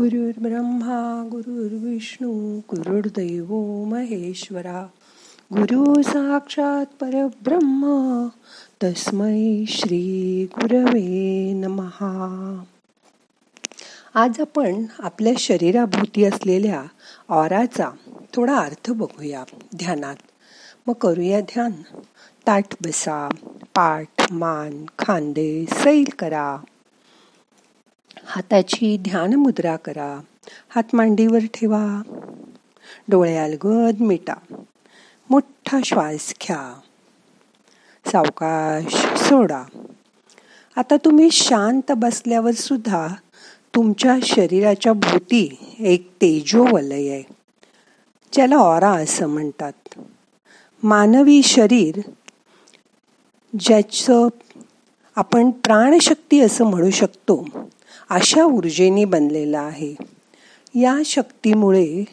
गुरुर्ब्रह्मा गुरुर्विष्णू गुरुर्दैव महेश्वरा. गुरु साक्षात परब्रह्म तस्मै श्री गुरवे नमहा. आज आपण आपल्या शरीराभोवती असलेल्या ऑराचा थोडा अर्थ बघूया ध्यानात. मग करूया ध्यान. ताट बसा पाठ मान खांदे सैल करा. हाताची ध्यान मुद्रा करा. हात मांडीवर ठेवा. डोळे अलगद मिटा. मोठा श्वास घ्या. सावकाश सोडा. आता तुम्ही शांत बसल्यावर सुद्धा तुमच्या शरीराच्या भोवती एक तेजो वलय आहे. ज्याला ऑरा असं म्हणतात. मानवी शरीर ज्याचं आपण प्राणशक्ती असं म्हणू शकतो अशा ऊर्जेने बनलेला आहे. या शक्तीमुळे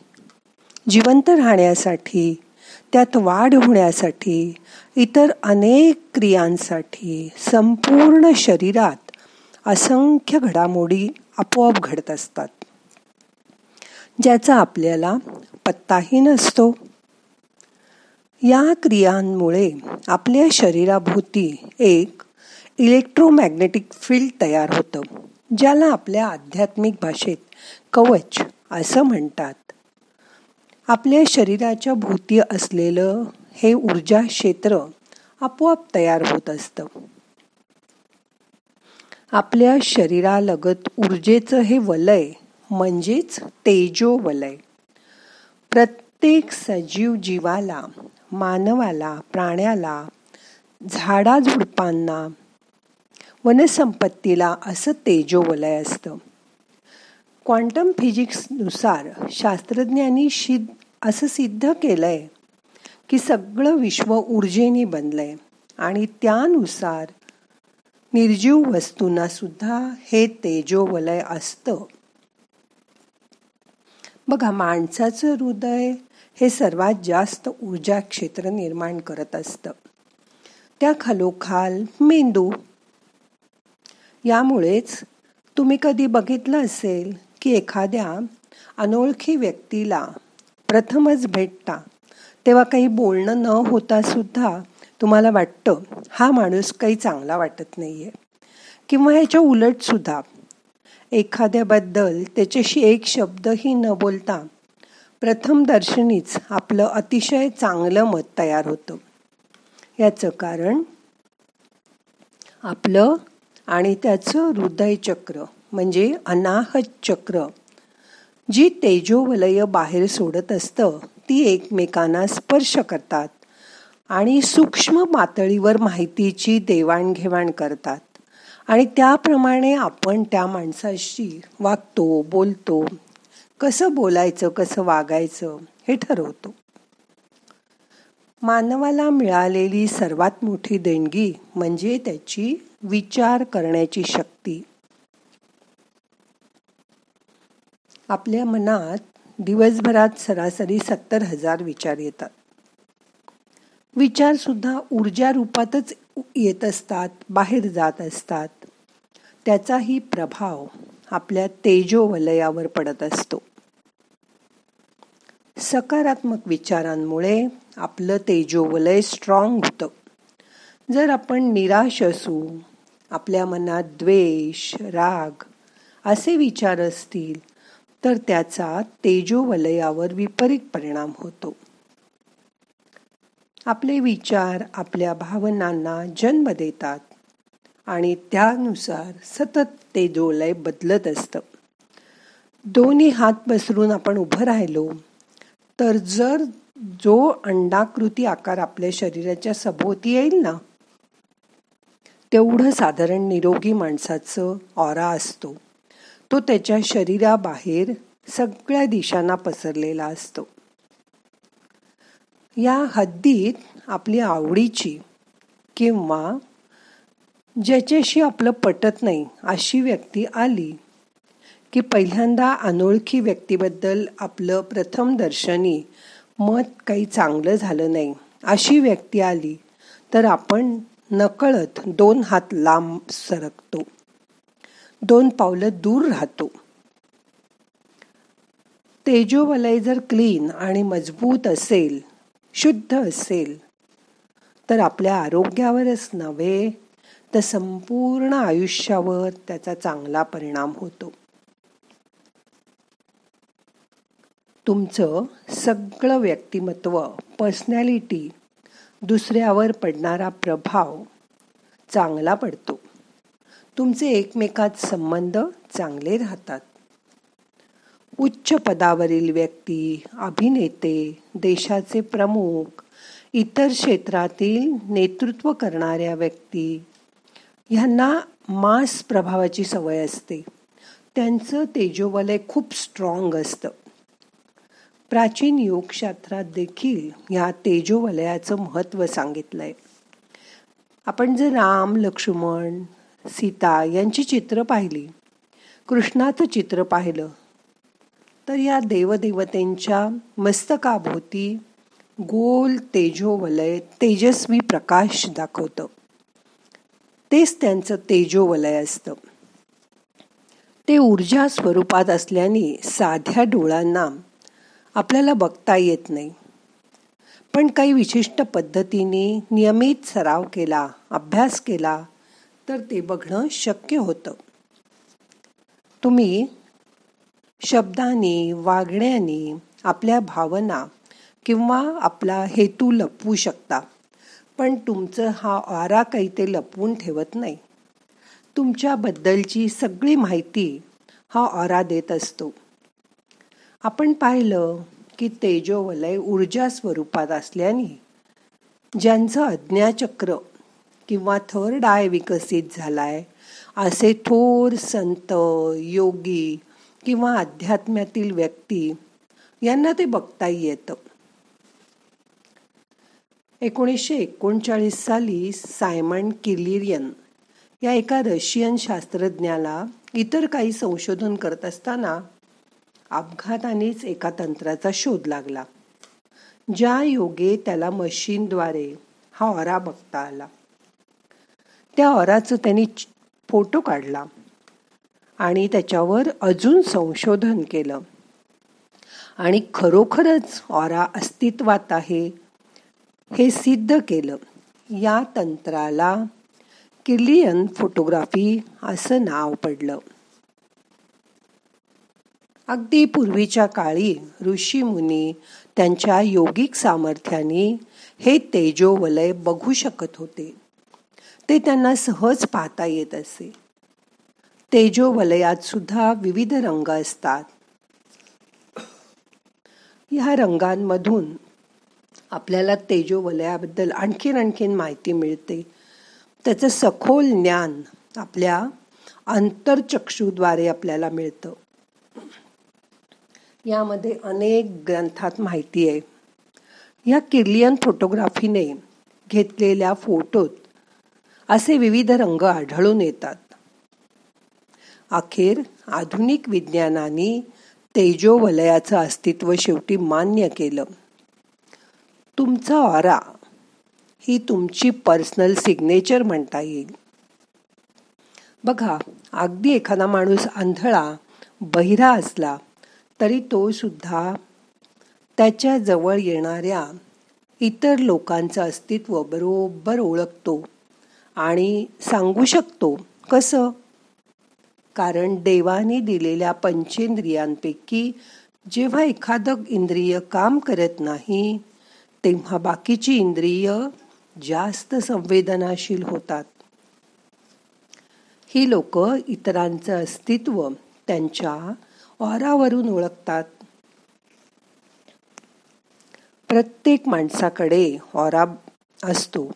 जिवंत राहण्यासाठी त्यात वाढ होण्यासाठी इतर अनेक क्रियांसाठी संपूर्ण शरीरात असंख्य घडामोडी आपोआप घडत असतात. ज्याचा आपल्याला पत्ताही नसतो. या क्रियांमुळे आपल्या शरीराभोवती एक इलेक्ट्रोमॅग्नेटिक फील्ड तयार होतं. ज्याला आपल्या आध्यात्मिक भाषेत कवच असं म्हणतात. आपल्या शरीराच्या भोवती असलेलं हे ऊर्जा क्षेत्र आपोआप तयार होत असतं. आपल्या शरीरालगत ऊर्जेचं हे वलय म्हणजेच तेजो वलय प्रत्येक सजीव जीवाला मानवाला प्राण्याला झाडाझुडपांना वनसंपत्तीला असं तेजोवलय असतं. क्वांटम फिजिक्सनुसार शास्त्रज्ञांनी शिद असं सिद्ध केलंय की सगळं विश्व ऊर्जेने बनलंय आणि त्यानुसार निर्जीव वस्तूंना सुद्धा हे तेजोवलय असतं. बघा माणसाचं हृदय हे सर्वात जास्त ऊर्जा क्षेत्र निर्माण करत असतं. त्या खालोखाल मेंदू यामुळेच तुम्ही कधी बघितलं असेल की एखाद्या अनोळखी व्यक्तीला प्रथमच भेटता तेव्हा काही बोलणं न होता सुद्धा तुम्हाला वाटतं हा माणूस काही चांगला वाटत नाहीये. किंवा ह्याच्या उलट सुद्धा एखाद्याबद्दल त्याच्याशी एक शब्दही न बोलता प्रथम दर्शनीच आपलं अतिशय चांगलं मत तयार होतं. याचं कारण आपलं आणि त्याचं हृदय चक्र म्हणजे अनाहत चक्र जी तेजोवलय बाहेर सोडत असतं ती एकमेकांना स्पर्श करतात आणि सूक्ष्म पातळीवर माहितीची देवाणघेवाण करतात. आणि त्याप्रमाणे आपण त्या माणसाशी वागतो बोलतो कसं बोलायचं कसं वागायचं हे ठरवतो. मानवाला मिळालेली सर्वात मोठी देणगी म्हणजे त्याची विचार करण्याची शक्ती. आपल्या मनात दिवसभरात सरासरी सत्तर हजार विचार येतात. विचार सुद्धा ऊर्जा रूपातच येत असतात बाहेर जात असतात. त्याचाही प्रभाव आपल्या तेजोवलयावर पडत असतो. सकारात्मक विचारांमुळे आपलं तेजोवलय स्ट्रॉंग होतं. जर आपण निराश असू आपल्या मनात द्वेष राग असे विचार असतील तर त्याचा तेजोवलयावर विपरीत परिणाम होतो. आपले विचार आपल्या भावनांना जन्म देतात आणि त्यानुसार सतत तेजोलय बदलत असतं. दोन्ही हात पसरून आपण उभं राहिलो तर जर जो अंडाकृती आकार आपल्या शरीराच्या सभोवती येईल ना तेवढं साधारण निरोगी माणसाचं ऑरा असतो. तो त्याच्या शरीराबाहेर सगळ्या दिशांना पसरलेला असतो. या हद्दीत आपली आवडीची किंवा ज्याच्याशी आपलं पटत नाही अशी व्यक्ती आली की पहिल्यांदा अनोळखी व्यक्तीबद्दल आपलं प्रथम दर्शनी मत काही चांगलं झालं नाही. अशी व्यक्ती आली तर आपण नकळत दोन हात लांब सरकतो. दोन पावलं दूर राहतो. तेजोवलय जर क्लीन आणि मजबूत असेल शुद्ध असेल तर आपल्या आरोग्यावरच नव्हे तर संपूर्ण आयुष्यावर त्याचा चांगला परिणाम होतो. तुमचं सगळं व्यक्तिमत्व पर्सनॅलिटी दुसऱ्यावर पडणारा प्रभाव चांगला पडतो. तुमचे एकमेकात संबंध चांगले राहतात. उच्च पदावरील व्यक्ती अभिनेते देशाचे प्रमुख इतर क्षेत्रातील नेतृत्व करणाऱ्या व्यक्ती ह्यांना मास प्रभावाची सवय असते. त्यांचं तेजोवलय खूप स्ट्रॉंग असतं. प्राचीन योगशास्त्रात देखील ह्या तेजोवलयाचं महत्त्व सांगितलंय. आपण जर राम लक्ष्मण सीता यांची चित्र पाहिली कृष्णाचं चित्र पाहिलं तर या देवदेवतेंच्या मस्तकाभोवती गोल तेजोवलय तेजस्वी प्रकाश दाखवतं. तेच त्यांचं तेजोवलय असतं. ते ऊर्जा स्वरूपात असल्याने साध्या डोळ्यांना आपल्याला बघता येत नाही. पण काही विशिष्ट पद्धतीने नियमित सराव केला अभ्यास केला तर ते बघणं शक्य होतं. तुम्ही शब्दाने वागण्याने आपल्या भावना किंवा आपला हेतू लपवू शकता पण तुमचं हा आरा काही ते लपवून ठेवत नाही. तुमच्याबद्दलची सगळी माहिती हा ऑरा देत असतो. आपण पाहिलं की तेजोवलय ऊर्जा स्वरूपात असल्याने ज्यांचं अज्ञाचक्र किंवा थर्ड आय विकसित झालाय असे थोर संत योगी किंवा अध्यात्म्यातील व्यक्ती यांना ते बघता येतं. एकोणीसशे एकोणचाळीस साली सायमन किलिरियन या एका रशियन शास्त्रज्ञाला इतर काही संशोधन करत असताना अपघातानेच एका तंत्राचा शोध लागला. ज्या योगे त्याला मशीनद्वारे हा ऑरा बघता आला. त्या ऑराचं त्यांनी फोटो काढला आणि त्याच्यावर अजून संशोधन केलं. आणि खरोखरच ऑरा अस्तित्वात आहे हे सिद्ध केलं. या तंत्राला किलियन फोटोग्राफी असं नाव पडलं. अगदी पूर्वीच्या काळी ऋषी मुनी त्यांच्या योगिक सामर्थ्याने हे तेजोवलय बघू शकत होते. ते त्यांना सहज पाहता येत असे. तेजोवलयात सुद्धा विविध रंग असतात. ह्या रंगांमधून आपल्याला तेजोवलयाबद्दल आणखीन आणखीन माहिती मिळते. त्याचं सखोल ज्ञान आपल्या अंतरचक्षूद्वारे आपल्याला मिळतं. यामध्ये अनेक ग्रंथात माहिती आहे. या किर्लियन फोटोग्राफीने घेतलेल्या फोटोत असे विविध रंग आढळून येतात. अखेर आधुनिक विज्ञानाने तेजोवलयाचं अस्तित्व शेवटी मान्य केलं. तुमचा ऑरा ही तुमची पर्सनल सिग्नेचर म्हणता येईल. बघा अगदी एखादा माणूस आंधळा बहिरा असला तरी तो सुद्धा त्याच्याजवळ येणाऱ्या इतर लोकांचं अस्तित्व बरोबर ओळखतो आणि सांगू शकतो. कसं? कारण देवाने दिलेल्या पंचेंद्रियांपैकी जेव्हा एखादं इंद्रिय काम करत नाही तेव्हा बाकीची इंद्रिय जास्त संवेदनाशील होतात. ही लोक इतरांचं अस्तित्व त्यांच्या ऑरावरून ओळखतात. प्रत्येक माणसाकडे ऑरा असतो.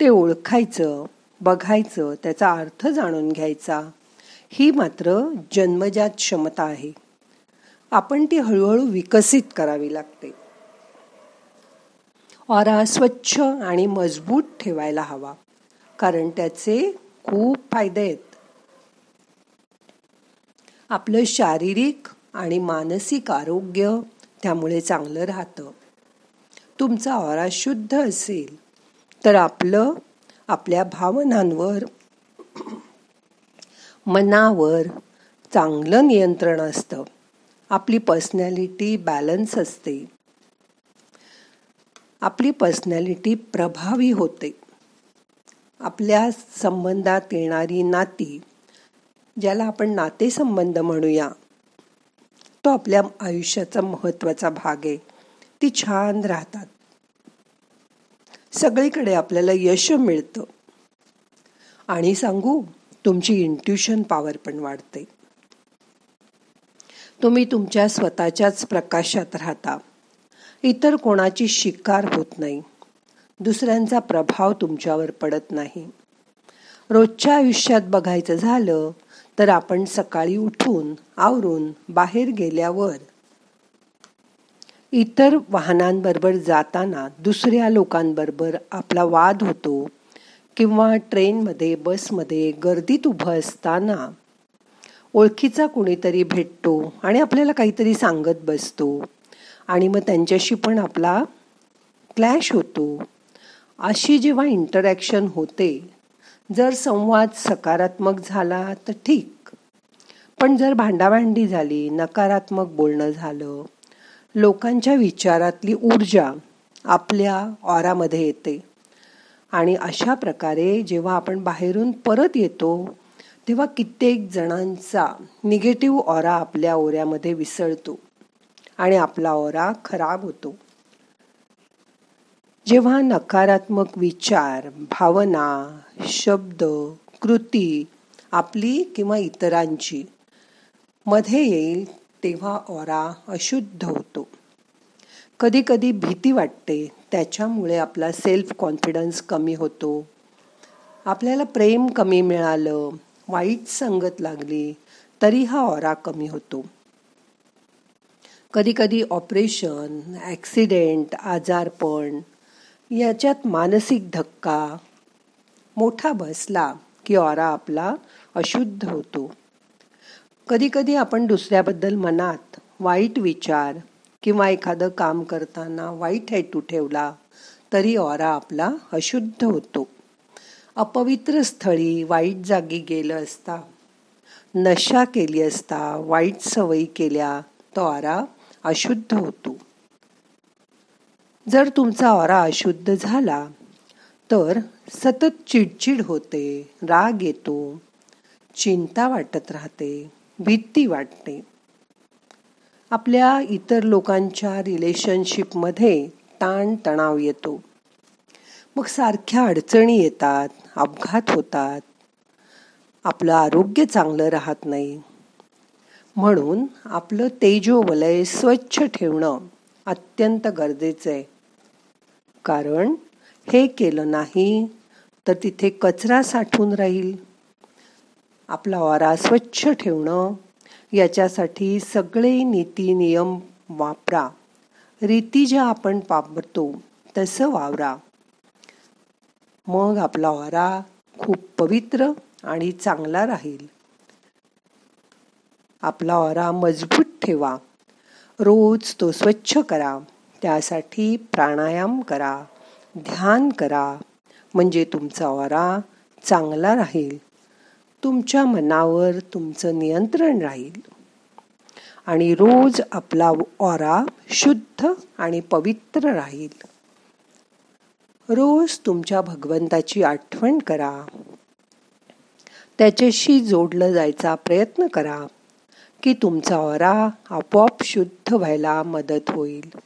ते ओळखायचं बघायचं त्याचा अर्थ जाणून घ्यायचा. ही मात्र जन्मजात क्षमता आहे. आपण ती हळूहळू विकसित करावी लागते. ऑरा स्वच्छ आणि मजबूत ठेवायला हवा. कारण त्याचे खूप फायदे आहेत. आपलं शारीरिक आणि मानसिक आरोग्य त्यामुळे चांगलं राहतं. तुमचा ऑरा शुद्ध असेल तर आपलं आपल्या भावनांवर मनावर चांगलं नियंत्रण असतं. आपली पर्सनॅलिटी बॅलन्स असते. आपली पर्सनॅलिटी प्रभावी होते. आपल्या संबंधात येणारी नाती ज्याला आपण नातेसंबंध म्हणूया. तो आपल्या आयुष्याचा महत्त्वाचा भाग आहे. ती छान राहतात. सगळीकडे आपल्याला यश मिळतं. आणि सांगू तुमची इंट्युशन पॉवर पण वाढते. तुम्ही तुमच्या स्वतःच्याच प्रकाशात राहता. इतर कोणाची शिकार होत नाही. दुसऱ्यांचा प्रभाव तुमच्यावर पडत नाही. रोजच्या आयुष्यात बघायचं झालं तर आपण सकाळी उठून आवरून बाहेर गेल्यावर इतर वाहनांबरोबर जाताना दुसऱ्या लोकांबरोबर आपला वाद होतो किंवा ट्रेनमध्ये बसमध्ये गर्दीत उभं असताना ओळखीचा कुणीतरी भेटतो आणि आपल्याला काहीतरी सांगत बसतो आणि मग त्यांच्याशी पण आपला क्लॅश होतो. अशी जेव्हा इंटरॅक्शन होते जर संवाद सकारात्मक झाला तर ठीक. पण जर भांडाभांडी झाली नकारात्मक बोलणं झालं लोकांच्या विचारातली ऊर्जा आपल्या ऑरामध्ये येते. आणि अशा प्रकारे जेव्हा आपण बाहेरून परत येतो तेव्हा कित्येक जणांचा निगेटिव्ह ऑरा आपल्या ओऱ्यामध्ये विसळतो आणि आपला ओरा खराब होतो. जेव्हा नकारात्मक विचार भावना शब्द कृती आपली किंवा इतरांची मध्ये येईल तेव्हा ओरा अशुद्ध होतो. कधीकधी भीती वाटते त्याच्यामुळे आपला सेल्फ कॉन्फिडन्स कमी होतो. आपल्याला प्रेम कमी मिळालं वाईट संगत लागली तरी हा ओरा कमी होतो. कधीकधी ऑपरेशन ॲक्सिडेंट आजारपण याच्यात मानसिक धक्का मोठा बसला की ओरा आपला अशुद्ध होतो. कधीकधी आपण दुसऱ्याबद्दल मनात वाईट विचार किंवा एखादं काम करताना वाईट हेतू ठेवला तरी ओरा आपला अशुद्ध होतो. अपवित्र स्थळी वाईट जागी गेलं असता नशा केली असता वाईट सवयी केल्या तो ओरा अशुद्ध होतो. जर तुमचा ओरा अशुद्ध झाला तर सतत चिडचिड होते राग येतो चिंता वाटत राहते भीती वाटते. आपल्या इतर लोकांच्या रिलेशनशिपमध्ये ताणतणाव येतो. मग सारख्या अडचणी येतात अपघात होतात. आपलं आरोग्य चांगलं राहत नाही. म्हणून आपलं तेजो वलय स्वच्छ ठेवणं अत्यंत गरजेचं आहे. कारण हे केलं नाही तर तिथे कचरा साठून राहील. आपला वारा स्वच्छ ठेवणं याच्यासाठी सगळे नीती नियम वापरा. रीती ज्या आपण वापरतो तसं वावरा. मग आपला वारा खूप पवित्र आणि चांगला राहील. आपला वारा मजबूत ठेवा. रोज तो स्वच्छ करा. त्यासाठी प्राणायाम करा ध्यान करा म्हणजे तुमचा वारा चांगला राहील. तुमच्या मनावर तुमचं नियंत्रण राहील. आणि रोज आपला ओरा शुद्ध आणि पवित्र राहील. रोज तुमच्या भगवंताची आठवण करा. त्याच्याशी जोडलं जायचा प्रयत्न करा की तुमचा ओरा आपोआप शुद्ध व्हायला मदत होईल.